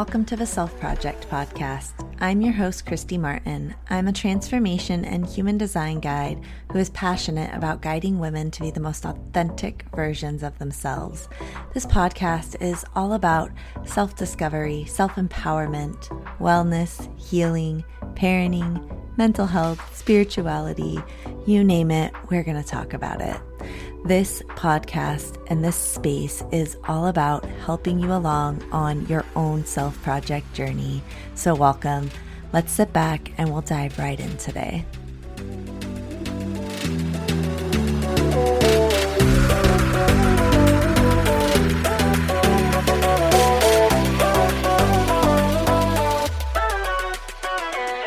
welcome to the Self Project podcast. I'm your host, Kristy Martin. I'm a transformation and human design guide who is passionate about guiding women to be the most authentic versions of themselves. This podcast is all about self discovery, self empowerment, wellness, healing, parenting, mental health, spirituality you name it, we're going to talk about it. This podcast and this space is all about helping you along on your own self project journey. So, welcome. Let's sit back and we'll dive right in today.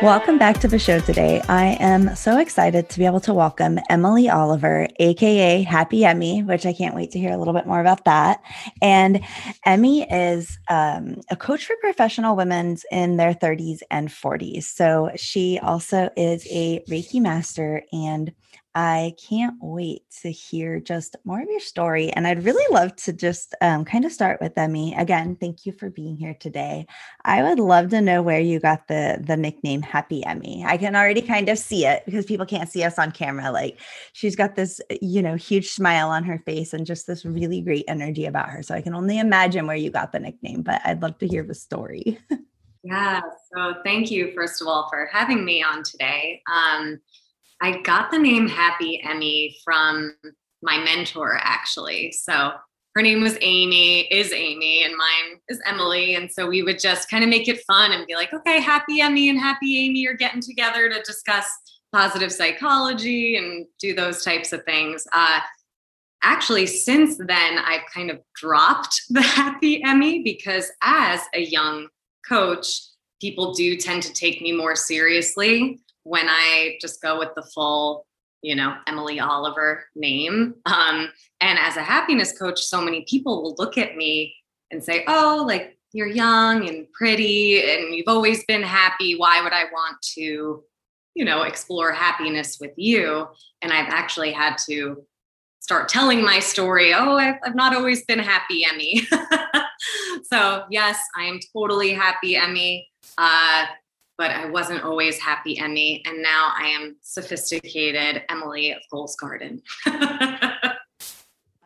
Welcome back to the show today. I am so excited to be able to welcome Emily Oliver, aka Happy Emmy, which I can't wait to hear a little bit more about that. And Emmy is um, a coach for professional women in their 30s and 40s. So she also is a Reiki master and I can't wait to hear just more of your story. And I'd really love to just um, kind of start with Emmy. Again, thank you for being here today. I would love to know where you got the the nickname Happy Emmy. I can already kind of see it because people can't see us on camera. Like she's got this, you know, huge smile on her face and just this really great energy about her. So I can only imagine where you got the nickname, but I'd love to hear the story. yeah. So thank you, first of all, for having me on today. Um, I got the name Happy Emmy from my mentor, actually. So her name was Amy, is Amy, and mine is Emily. And so we would just kind of make it fun and be like, okay, Happy Emmy and Happy Amy are getting together to discuss positive psychology and do those types of things. Uh, actually, since then, I've kind of dropped the Happy Emmy because as a young coach, people do tend to take me more seriously when I just go with the full, you know, Emily Oliver name. Um, and as a happiness coach, so many people will look at me and say, oh, like you're young and pretty and you've always been happy. Why would I want to, you know, explore happiness with you? And I've actually had to start telling my story. Oh, I've, I've not always been happy, Emmy. so, yes, I am totally happy, Emmy. Uh, but I wasn't always happy Emmy. And now I am sophisticated Emily of Goals Garden.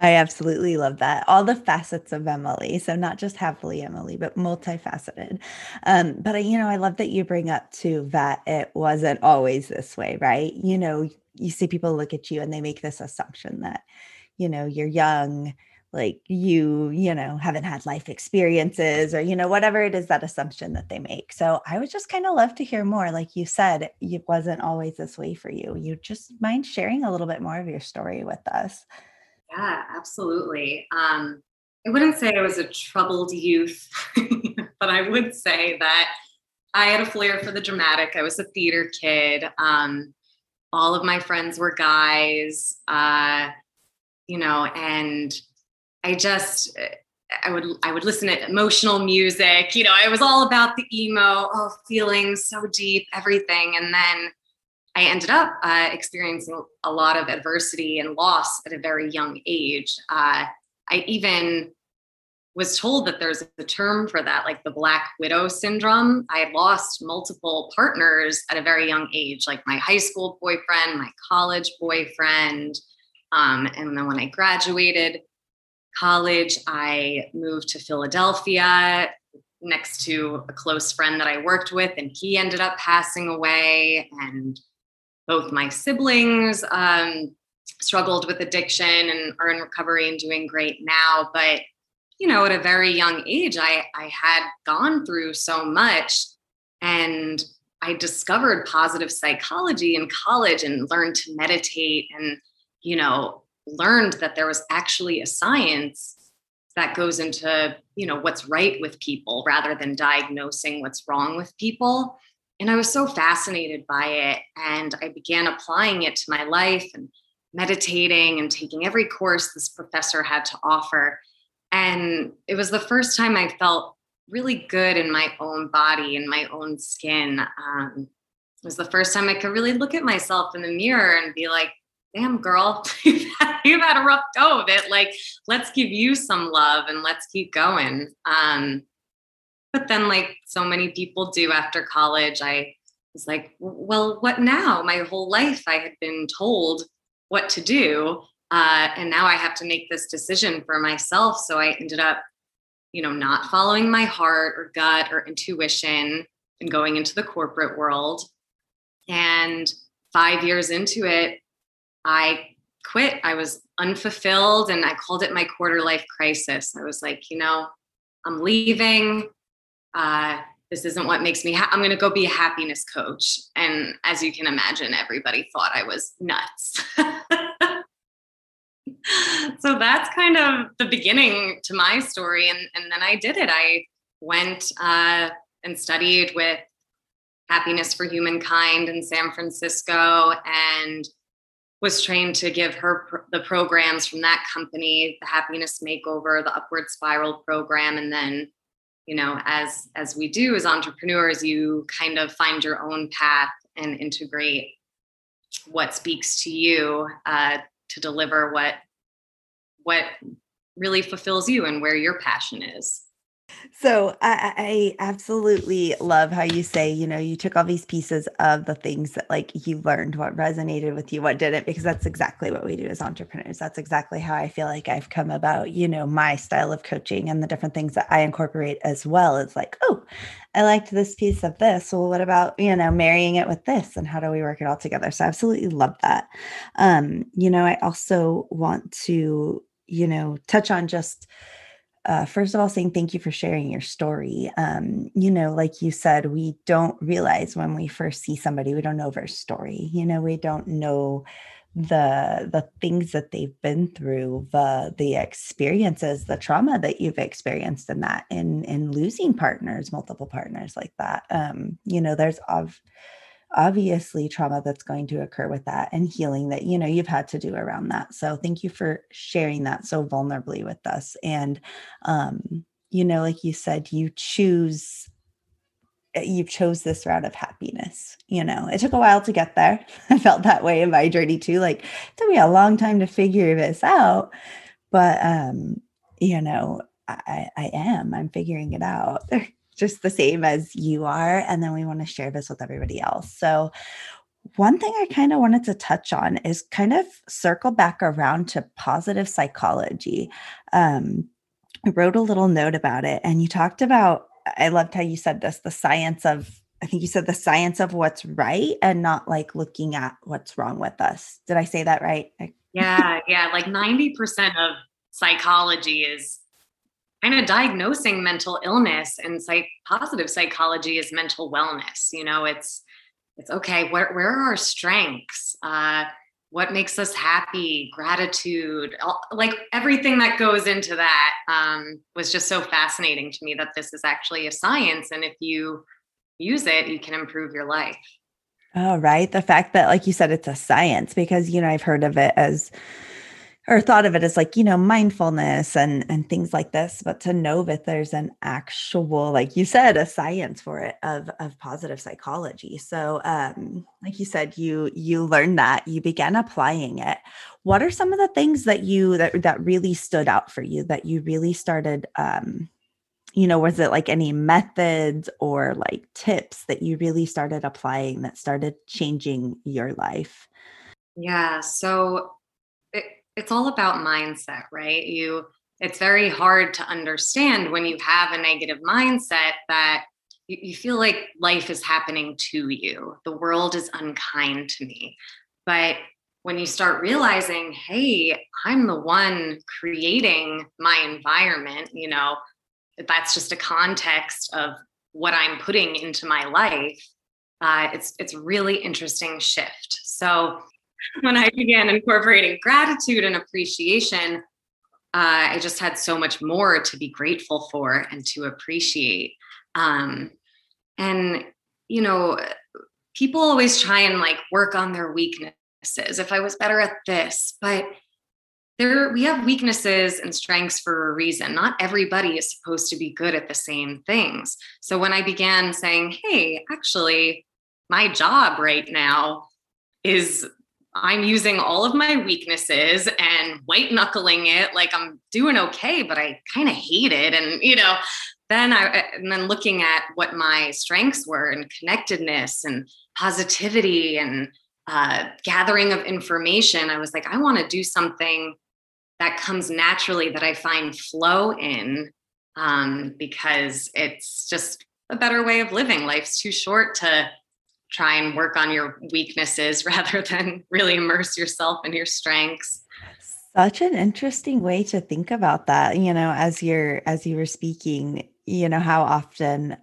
I absolutely love that. All the facets of Emily. So not just happily Emily, but multifaceted. Um, but I, you know, I love that you bring up too that it wasn't always this way, right? You know, you see people look at you and they make this assumption that, you know, you're young, like you you know haven't had life experiences or you know whatever it is that assumption that they make. So i would just kind of love to hear more. Like you said it wasn't always this way for you. You just mind sharing a little bit more of your story with us. Yeah absolutely. Um i wouldn't say i was a troubled youth but i would say that i had a flair for the dramatic. I was a theater kid. Um all of my friends were guys uh you know and I just I would I would listen to emotional music. You know, it was all about the emo, oh, feelings so deep, everything. And then I ended up uh, experiencing a lot of adversity and loss at a very young age. Uh, I even was told that there's a term for that, like the Black Widow syndrome. I had lost multiple partners at a very young age, like my high school boyfriend, my college boyfriend. Um, and then when I graduated, college, I moved to Philadelphia next to a close friend that I worked with, and he ended up passing away. And both my siblings um, struggled with addiction and are in recovery and doing great now. But you know, at a very young age, I I had gone through so much, and I discovered positive psychology in college and learned to meditate and you know learned that there was actually a science that goes into you know what's right with people rather than diagnosing what's wrong with people. And i was so fascinated by it and i began applying it to my life and meditating and taking every course this professor had to offer. And it was the first time i felt really good in my own body and my own skin. Um, it was the first time i could really look at myself in the mirror and be like damn girl you've, had, a rough go of it like let's give you some love and let's keep going um But then, like so many people do after college, I was like, well, what now? My whole life I had been told what to do. Uh, and now I have to make this decision for myself. So I ended up, you know, not following my heart or gut or intuition and going into the corporate world. And five years into it, I quit. I was unfulfilled and I called it my quarter life crisis. I was like, you know, I'm leaving. Uh, this isn't what makes me ha- i'm going to go be a happiness coach and as you can imagine everybody thought i was nuts so that's kind of the beginning to my story and, and then i did it i went uh, and studied with happiness for humankind in san francisco and was trained to give her the programs from that company the happiness makeover the upward spiral program and then you know as as we do as entrepreneurs you kind of find your own path and integrate what speaks to you uh, to deliver what what really fulfills you and where your passion is so I, I absolutely love how you say, you know, you took all these pieces of the things that like you learned, what resonated with you, what didn't, because that's exactly what we do as entrepreneurs. That's exactly how I feel like I've come about, you know, my style of coaching and the different things that I incorporate as well. It's like, oh, I liked this piece of this. Well, what about, you know, marrying it with this and how do we work it all together? So I absolutely love that. Um, you know, I also want to, you know, touch on just uh, first of all, saying thank you for sharing your story. Um, you know, like you said, we don't realize when we first see somebody, we don't know their story. You know, we don't know the the things that they've been through the the experiences the trauma that you've experienced in that in in losing partners multiple partners like that um you know there's of obviously trauma that's going to occur with that and healing that you know you've had to do around that. So thank you for sharing that so vulnerably with us. And um you know like you said you choose eh, you chose this route of happiness you know? It took a while to get there. I felt that way in my journey too like it took me a long time to figure this out but um you know i i am. I'm figuring it out just the same as you are. And then we want to share this with everybody else. So, one thing I kind of wanted to touch on is kind of circle back around to positive psychology. Um, I wrote a little note about it, and you talked about, I loved how you said this the science of, I think you said the science of what's right and not like looking at what's wrong with us. Did I say that right? yeah, yeah. Like 90% of psychology is kind of diagnosing mental illness and psych positive psychology is mental wellness you know it's it's okay where, where are our strengths? Uh, what makes us happy? Gratitude all, like everything that goes into that um, was just so fascinating to me that this is actually a science and if you use it you can improve your life. Oh right. The fact that like you said it's a science because you know i've heard of it as or thought of it as like you know mindfulness and and things like this but to know that there's an actual like you said a science for it of of positive psychology. So um like you said you you learned that you began applying it. What are some of the things that you that that really stood out for you that you really started um you know was it like any methods or like tips that you really started applying that started changing your life? Yeah so it's all about mindset, right? You it's very hard to understand when you have a negative mindset that you, you feel like life is happening to you. The world is unkind to me. But when you start realizing, hey, I'm the one creating my environment, you know, that's just a context of what I'm putting into my life. Uh, it's it's really interesting shift. So when I began incorporating gratitude and appreciation, uh, I just had so much more to be grateful for and to appreciate. Um, and, you know, people always try and like work on their weaknesses. If I was better at this, but there we have weaknesses and strengths for a reason. Not everybody is supposed to be good at the same things. So when I began saying, hey, actually, my job right now is I'm using all of my weaknesses and white knuckling it like I'm doing okay, but I kind of hate it. And, you know, then I and then looking at what my strengths were and connectedness and positivity and uh, gathering of information, I was like, I want to do something that comes naturally that I find flow in um, because it's just a better way of living. Life's too short to try and work on your weaknesses rather than really immerse yourself in your strengths. Such an interesting way to think about that you know as you're as you were speaking you know how often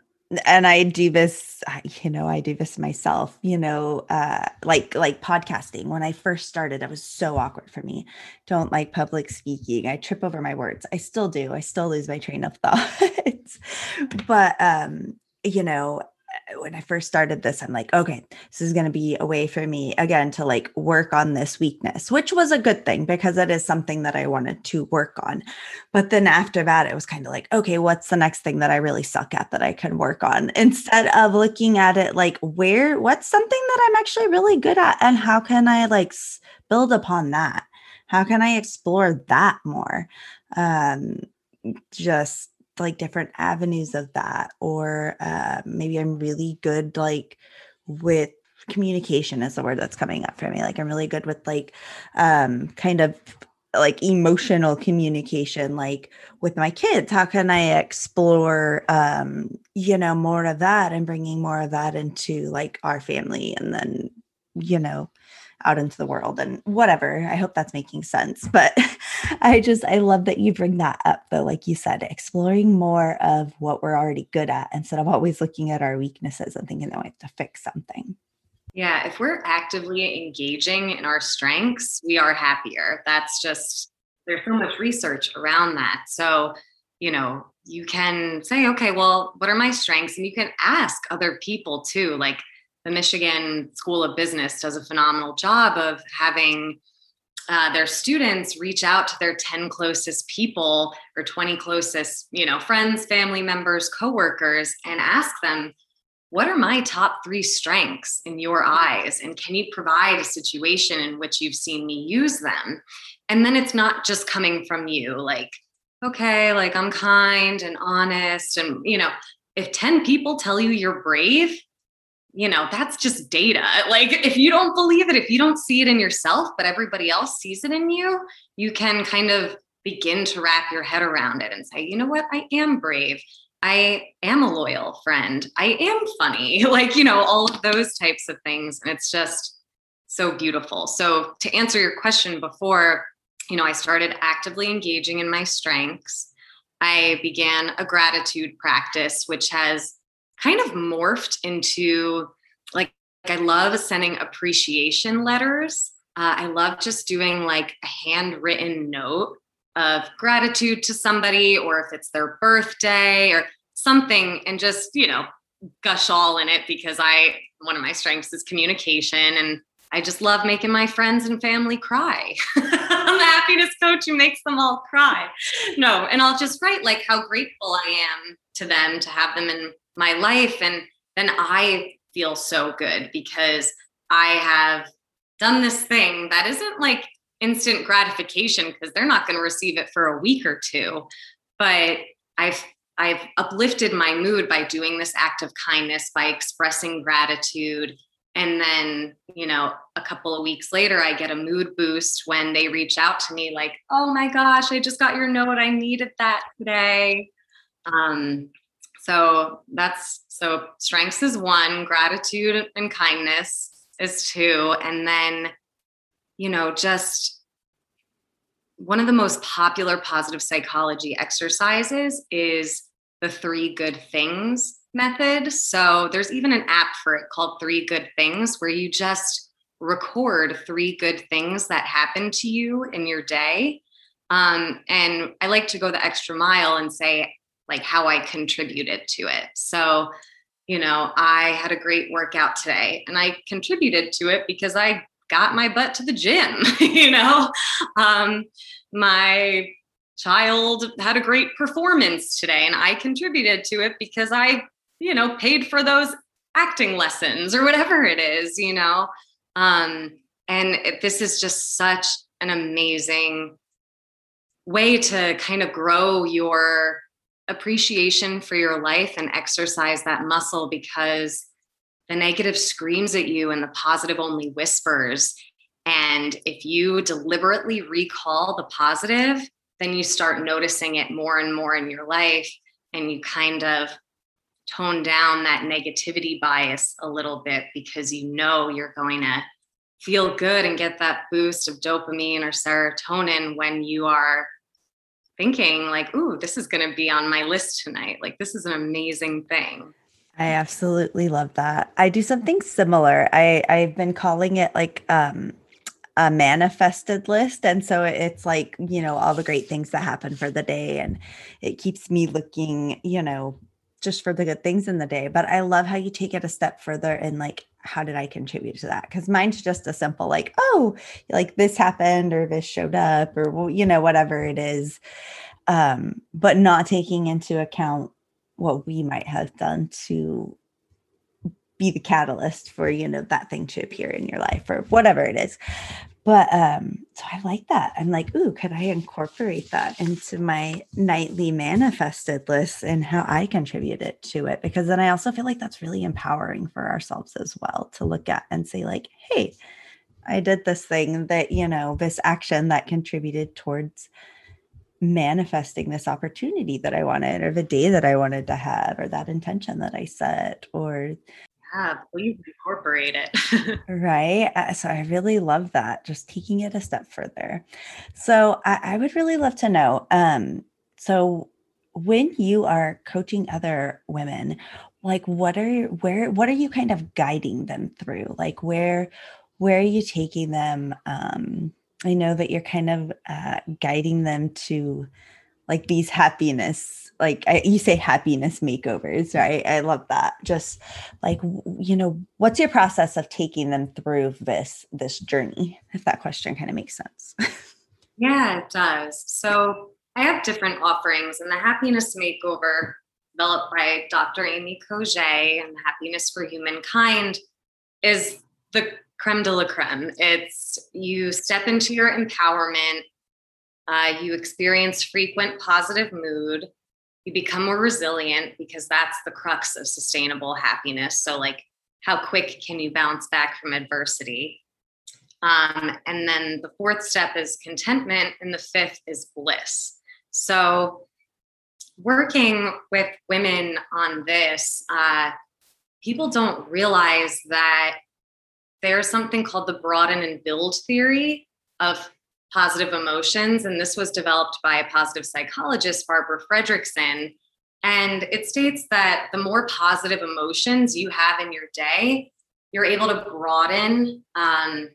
and i do this you know i do this myself you know uh like like podcasting. When i first started it was so awkward for me. Don't like public speaking. I trip over my words. I still do. I still lose my train of thought. But um you know when I first started this, I'm like, okay, this is going to be a way for me again to like work on this weakness, which was a good thing because it is something that I wanted to work on. But then after that, it was kind of like, okay, what's the next thing that I really suck at that I can work on instead of looking at it like, where, what's something that I'm actually really good at and how can I like build upon that? How can I explore that more? Um, just like different avenues of that or uh, maybe i'm really good like with communication is the word that's coming up for me like i'm really good with like um kind of like emotional communication like with my kids how can i explore um you know more of that and bringing more of that into like our family and then you know out into the world and whatever. I hope that's making sense. But I just, I love that you bring that up, though, like you said, exploring more of what we're already good at instead of always looking at our weaknesses and thinking that we have to fix something. Yeah, if we're actively engaging in our strengths, we are happier. That's just, there's so much research around that. So, you know, you can say, okay, well, what are my strengths? And you can ask other people too, like, the Michigan School of Business does a phenomenal job of having uh, their students reach out to their 10 closest people or 20 closest, you know, friends, family members, coworkers, and ask them, what are my top three strengths in your eyes? And can you provide a situation in which you've seen me use them? And then it's not just coming from you, like, okay, like I'm kind and honest. And, you know, if 10 people tell you you're brave, you know, that's just data. Like, if you don't believe it, if you don't see it in yourself, but everybody else sees it in you, you can kind of begin to wrap your head around it and say, you know what, I am brave. I am a loyal friend. I am funny. Like, you know, all of those types of things. And it's just so beautiful. So, to answer your question before, you know, I started actively engaging in my strengths. I began a gratitude practice, which has kind of morphed into like I love sending appreciation letters. Uh, I love just doing like a handwritten note of gratitude to somebody, or if it's their birthday or something, and just, you know, gush all in it because I, one of my strengths is communication. And I just love making my friends and family cry. I'm the happiness coach who makes them all cry. No, and I'll just write like how grateful I am to them to have them in my life. And then i feel so good because i have done this thing that isn't like instant gratification because they're not going to receive it for a week or two. But i've i've uplifted my mood by doing this act of kindness by expressing gratitude. And then you know a couple of weeks later i get a mood boost when they reach out to me like oh my gosh i just got your note. I needed that today um, so that's so strengths is one, gratitude and kindness is two. And then, you know, just one of the most popular positive psychology exercises is the three good things method. So there's even an app for it called Three Good Things where you just record three good things that happen to you in your day. Um, and I like to go the extra mile and say, like how I contributed to it. So, you know, I had a great workout today and I contributed to it because I got my butt to the gym, you know. Um, my child had a great performance today and I contributed to it because I, you know, paid for those acting lessons or whatever it is, you know. Um, and it, this is just such an amazing way to kind of grow your appreciation for your life and exercise that muscle because the negative screams at you and the positive only whispers. And if you deliberately recall the positive, then you start noticing it more and more in your life and you kind of tone down that negativity bias a little bit because you know you're going to feel good and get that boost of dopamine or serotonin when you are thinking like ooh this is going to be on my list tonight. Like this is an amazing thing. I absolutely love that. I do something similar. I i've been calling it like um a manifested list and so it's like you know all the great things that happen for the day and it keeps me looking you know just for the good things in the day. But i love how you take it a step further and like how did i contribute to that? Because mine's just a simple like oh like this happened or this showed up or you know whatever it is um but not taking into account what we might have done to be the catalyst for you know that thing to appear in your life or whatever it is but um so i like that. I'm like ooh could i incorporate that into my nightly manifested list and how i contributed to it? Because then i also feel like that's really empowering for ourselves as well to look at and say like hey i did this thing that you know this action that contributed towards manifesting this opportunity that I wanted, or the day that I wanted to have, or that intention that I set, or yeah, please incorporate it. right. Uh, so I really love that, just taking it a step further. So I, I would really love to know. Um, so when you are coaching other women, like what are where what are you kind of guiding them through? Like where where are you taking them? Um, I know that you're kind of uh, guiding them to like these happiness like I, you say happiness makeovers right? I love that. Just like you know what's your process of taking them through this this journey if that question kind of makes sense? Yeah it does. So i have different offerings and the happiness makeover developed by dr amy Cogé and happiness for humankind is the creme de la creme. It's you step into your empowerment uh, you experience frequent positive mood. You become more resilient because that's the crux of sustainable happiness. So, like, how quick can you bounce back from adversity? Um, and then the fourth step is contentment, and the fifth is bliss. So, working with women on this, uh, people don't realize that there's something called the broaden and build theory of positive emotions. And this was developed by a positive psychologist, Barbara Fredrickson. And it states that the more positive emotions you have in your day, you're able to broaden um,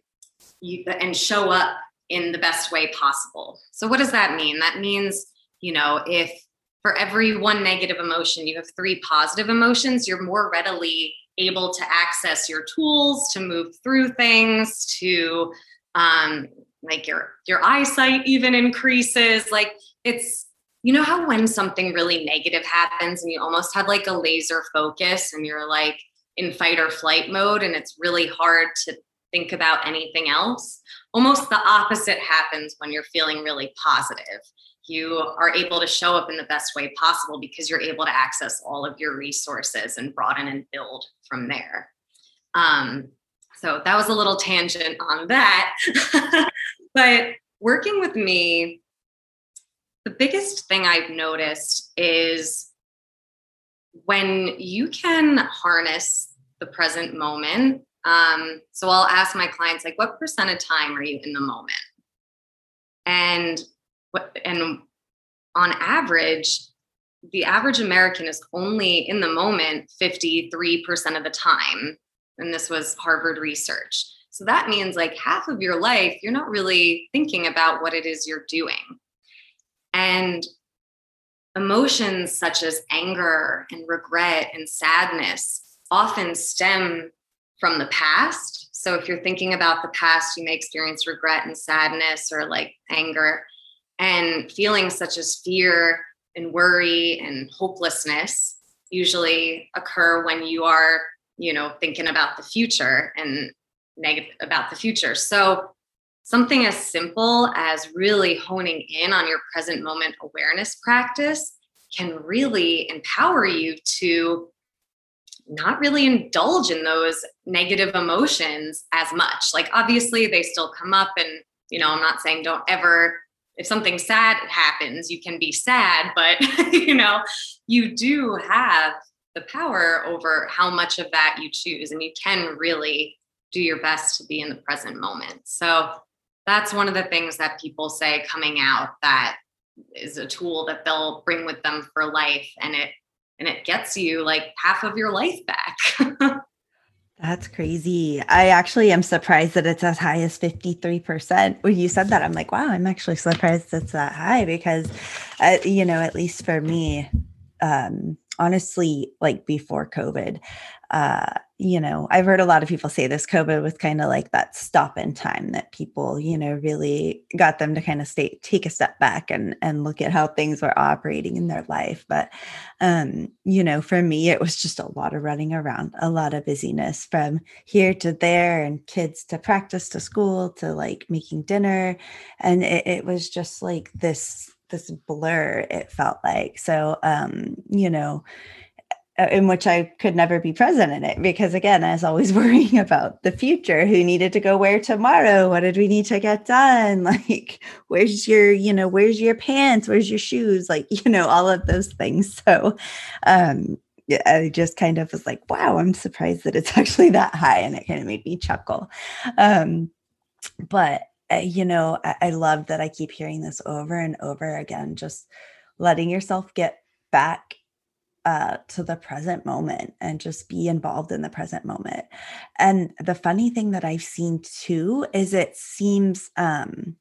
you, and show up in the best way possible. So, what does that mean? That means, you know, if for every one negative emotion, you have three positive emotions, you're more readily able to access your tools to move through things, to um, like your your eyesight even increases. Like it's you know how when something really negative happens and you almost have like a laser focus and you're like in fight or flight mode and it's really hard to think about anything else? Almost the opposite happens when you're feeling really positive. You are able to show up in the best way possible because you're able to access all of your resources and broaden and build from there. Um, so that was a little tangent on that. but working with me, the biggest thing I've noticed is when you can harness the present moment. Um, so I'll ask my clients, like, what percent of time are you in the moment? And what, and on average, the average American is only in the moment 53% of the time and this was Harvard research. So that means like half of your life, you're not really thinking about what it is you're doing. And emotions such as anger and regret and sadness often stem from the past. So if you're thinking about the past, you may experience regret and sadness or like anger. And feelings such as fear and worry and hopelessness usually occur when you are you know thinking about the future and negative about the future so something as simple as really honing in on your present moment awareness practice can really empower you to not really indulge in those negative emotions as much. Like, obviously, they still come up, and you know, I'm not saying don't ever, if something sad happens, you can be sad, but you know, you do have the power over how much of that you choose, and you can really do your best to be in the present moment. So, that's one of the things that people say coming out that is a tool that they'll bring with them for life and it and it gets you like half of your life back. That's crazy. I actually am surprised that it's as high as 53%. When you said that, I'm like, wow, I'm actually surprised it's that high because, uh, you know, at least for me, um, honestly, like before COVID, uh, you know, I've heard a lot of people say this COVID was kind of like that stop in time that people, you know, really got them to kind of stay, take a step back and and look at how things were operating in their life. But um, you know, for me, it was just a lot of running around, a lot of busyness from here to there, and kids to practice to school to like making dinner. And it, it was just like this this blur, it felt like. So um, you know, in which I could never be present in it because again, I was always worrying about the future. Who needed to go where tomorrow? What did we need to get done? Like, where's your, you know, where's your pants? Where's your shoes? Like, you know, all of those things. So, um, I just kind of was like, wow, I'm surprised that it's actually that high. And it kind of made me chuckle. Um, but, uh, you know, I, I love that I keep hearing this over and over again, just letting yourself get back uh, to the present moment and just be involved in the present moment. And the funny thing that I've seen too is it seems um,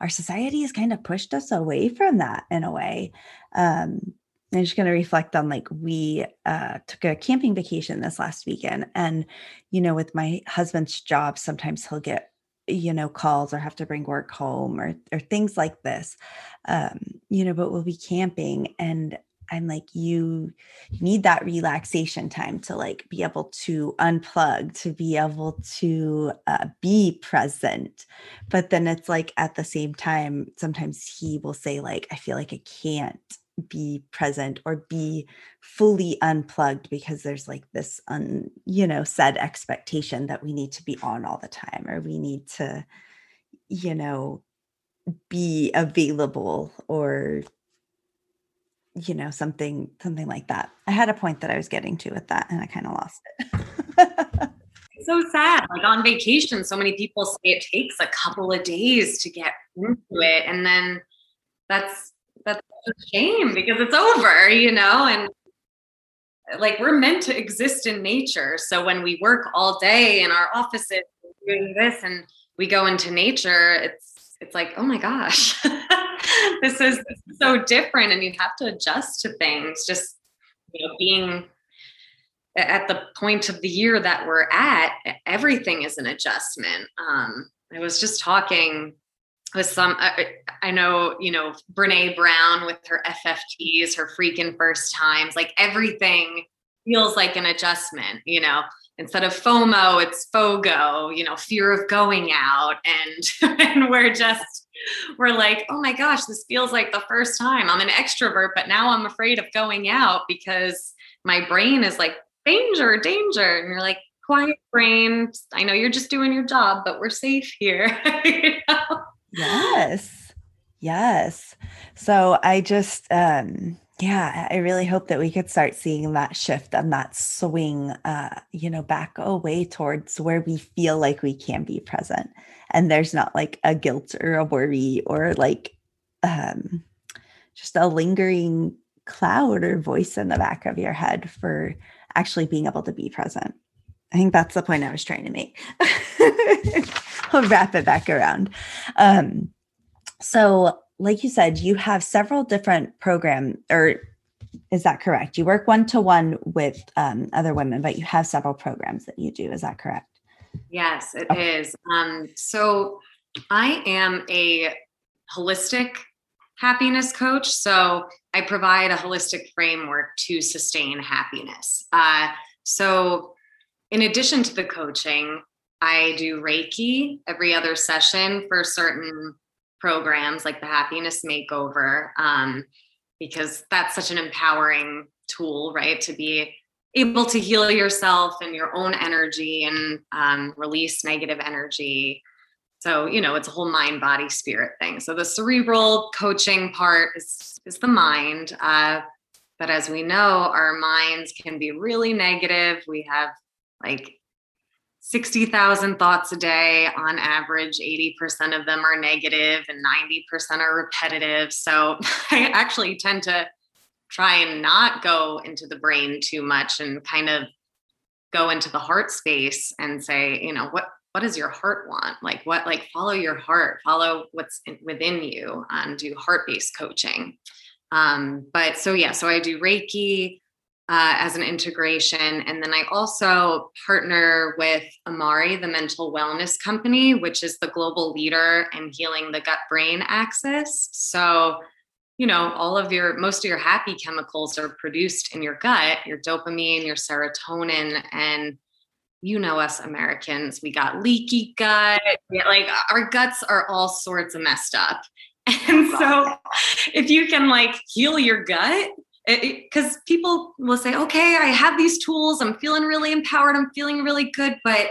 our society has kind of pushed us away from that in a way. Um, I'm just going to reflect on like we uh, took a camping vacation this last weekend, and you know, with my husband's job, sometimes he'll get you know calls or have to bring work home or or things like this um you know but we'll be camping and I'm like, you need that relaxation time to like be able to unplug, to be able to uh, be present. But then it's like at the same time, sometimes he will say, like, I feel like I can't be present or be fully unplugged because there's like this un you know said expectation that we need to be on all the time or we need to you know be available or you know something something like that. I had a point that i was getting to with that and i kind of lost it. It's so sad like on vacation so many people say it takes a couple of days to get into it and then that's that's a shame because it's over you know and like we're meant to exist in nature. So when we work all day in our offices doing this and we go into nature it's it's like oh my gosh this is so different and you have to adjust to things just you know being at the point of the year that we're at everything is an adjustment. Um i was just talking with some I, I know you know Brené Brown with her ffts her freaking first times like everything feels like an adjustment you know instead of FOMO, it's FOGO, you know, fear of going out. And, and we're just we're like, oh my gosh, this feels like the first time. I'm an extrovert, but now I'm afraid of going out because my brain is like, danger, danger. And you're like, quiet brain. I know you're just doing your job, but we're safe here. you know? Yes. Yes. So I just, um, yeah, I really hope that we could start seeing that shift and that swing, uh, you know, back away towards where we feel like we can be present and there's not like a guilt or a worry or like um, just a lingering cloud or voice in the back of your head for actually being able to be present. I think that's the point I was trying to make. I'll wrap it back around. Um, so, like you said, you have several different program, or is that correct? You work one to one with um, other women, but you have several programs that you do. Is that correct? Yes, it okay. is. Um, so I am a holistic happiness coach. So I provide a holistic framework to sustain happiness. Uh, so, in addition to the coaching, I do Reiki every other session for certain programs like the Happiness Makeover. Um, because that's such an empowering tool, right? To be able to heal yourself and your own energy and um, release negative energy. So, you know, it's a whole mind, body, spirit thing. So, the cerebral coaching part is, is the mind. Uh, but as we know, our minds can be really negative. We have like 60,000 thoughts a day on average. 80% of them are negative and 90% are repetitive. So I actually tend to try and not go into the brain too much and kind of go into the heart space and say, you know, what what does your heart want? Like what like follow your heart, follow what's within you and do heart-based coaching. Um, but so yeah, so I do Reiki, uh, as an integration. And then I also partner with Amare, the mental wellness company, which is the global leader in healing the gut brain axis. So, you know, all of your, most of your happy chemicals are produced in your gut, your dopamine, your serotonin, and you know us Americans, we got leaky gut. Like our guts are all sorts of messed up. And so if you can like heal your gut, because people will say, okay, I have these tools, I'm feeling really empowered, I'm feeling really good, but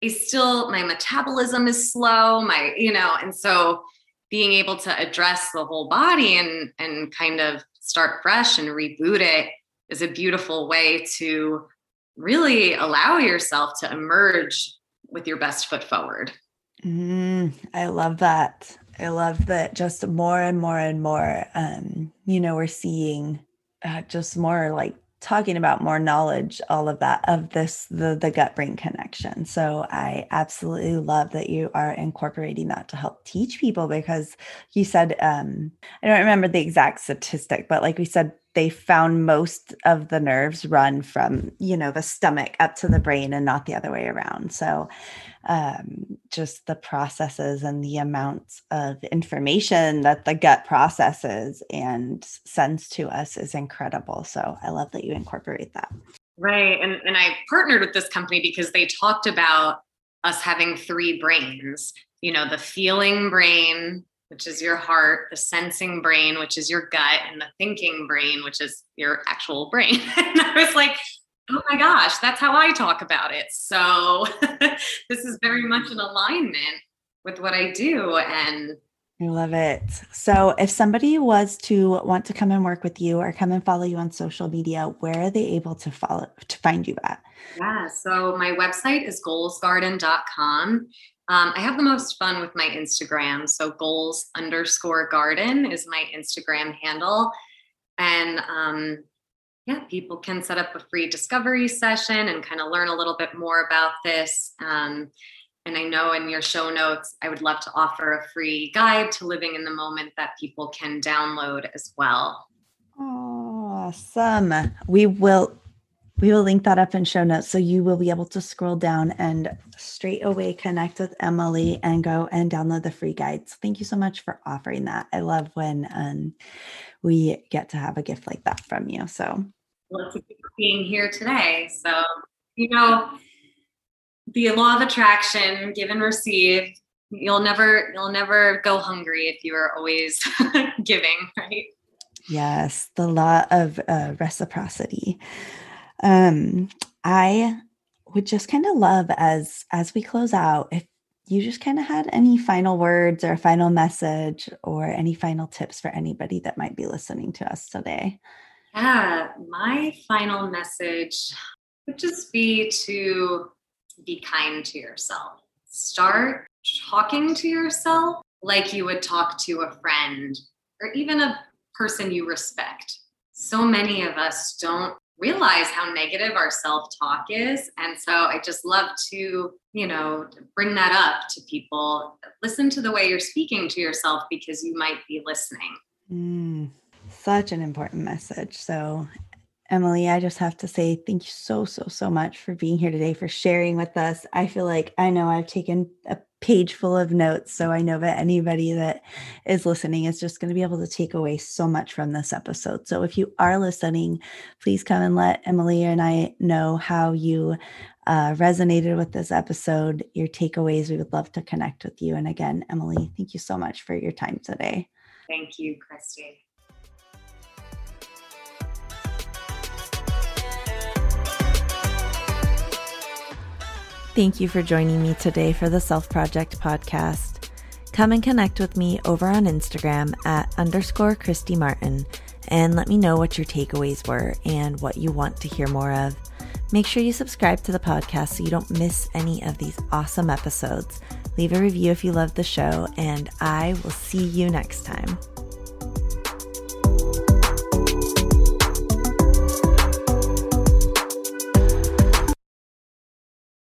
it's still my metabolism is slow, my, you know, and so being able to address the whole body and and kind of start fresh and reboot it is a beautiful way to really allow yourself to emerge with your best foot forward. Mm, I love that. I love that just more and more and more, um, you know, we're seeing uh, just more like talking about more knowledge all of that of this the the gut brain connection. So i absolutely love that you are incorporating that to help teach people because you said um i don't remember the exact statistic but like we said they found most of the nerves run from you know the stomach up to the brain and not the other way around so um, just the processes and the amounts of information that the gut processes and sends to us is incredible. So I love that you incorporate that. Right. And, and I partnered with this company because they talked about us having three brains, you know, the feeling brain, which is your heart, the sensing brain, which is your gut, and the thinking brain, which is your actual brain. and I was like, oh my gosh, that's how I talk about it. So this is very much in alignment with what I do. And I love it. So, if somebody was to want to come and work with you or come and follow you on social media, where are they able to follow to find you at? Yeah, so my website is goalsgarden.com. Um, I have the most fun with my Instagram. So, goals underscore garden is my Instagram handle. And um, yeah, people can set up a free discovery session and kind of learn a little bit more about this. Um, and I know in your show notes, I would love to offer a free guide to living in the moment that people can download as well. Awesome. We will we will link that up in show notes so you will be able to scroll down and straight away connect with Emily and go and download the free guides. Thank you so much for offering that. I love when um, we get to have a gift like that from you. So, well, it's being here today. So, you know, the law of attraction, give and receive. You'll never, you'll never go hungry if you are always giving, right? Yes, the law of uh, reciprocity. Um, I would just kind of love as as we close out if you just kind of had any final words or final message or any final tips for anybody that might be listening to us today. Yeah, my final message would just be to be kind to yourself. Start talking to yourself like you would talk to a friend or even a person you respect. So many of us don't realize how negative our self-talk is. And so i just love to you know bring that up to people. Listen to the way you're speaking to yourself because you might be listening. Mm, such an important message. So Emily, I just have to say thank you so, so, so much for being here today, for sharing with us. I feel like I know I've taken a page full of notes. So I know that anybody that is listening is just going to be able to take away so much from this episode. So if you are listening, please come and let Emily and I know how you uh, resonated with this episode, your takeaways. We would love to connect with you. And again, Emily, thank you so much for your time today. Thank you, Kristy. Thank you for joining me today for the Self Project podcast. Come and connect with me over on Instagram at underscore Kristy Martin and let me know what your takeaways were and what you want to hear more of. Make sure you subscribe to the podcast so you don't miss any of these awesome episodes. Leave a review if you love the show, and I will see you next time.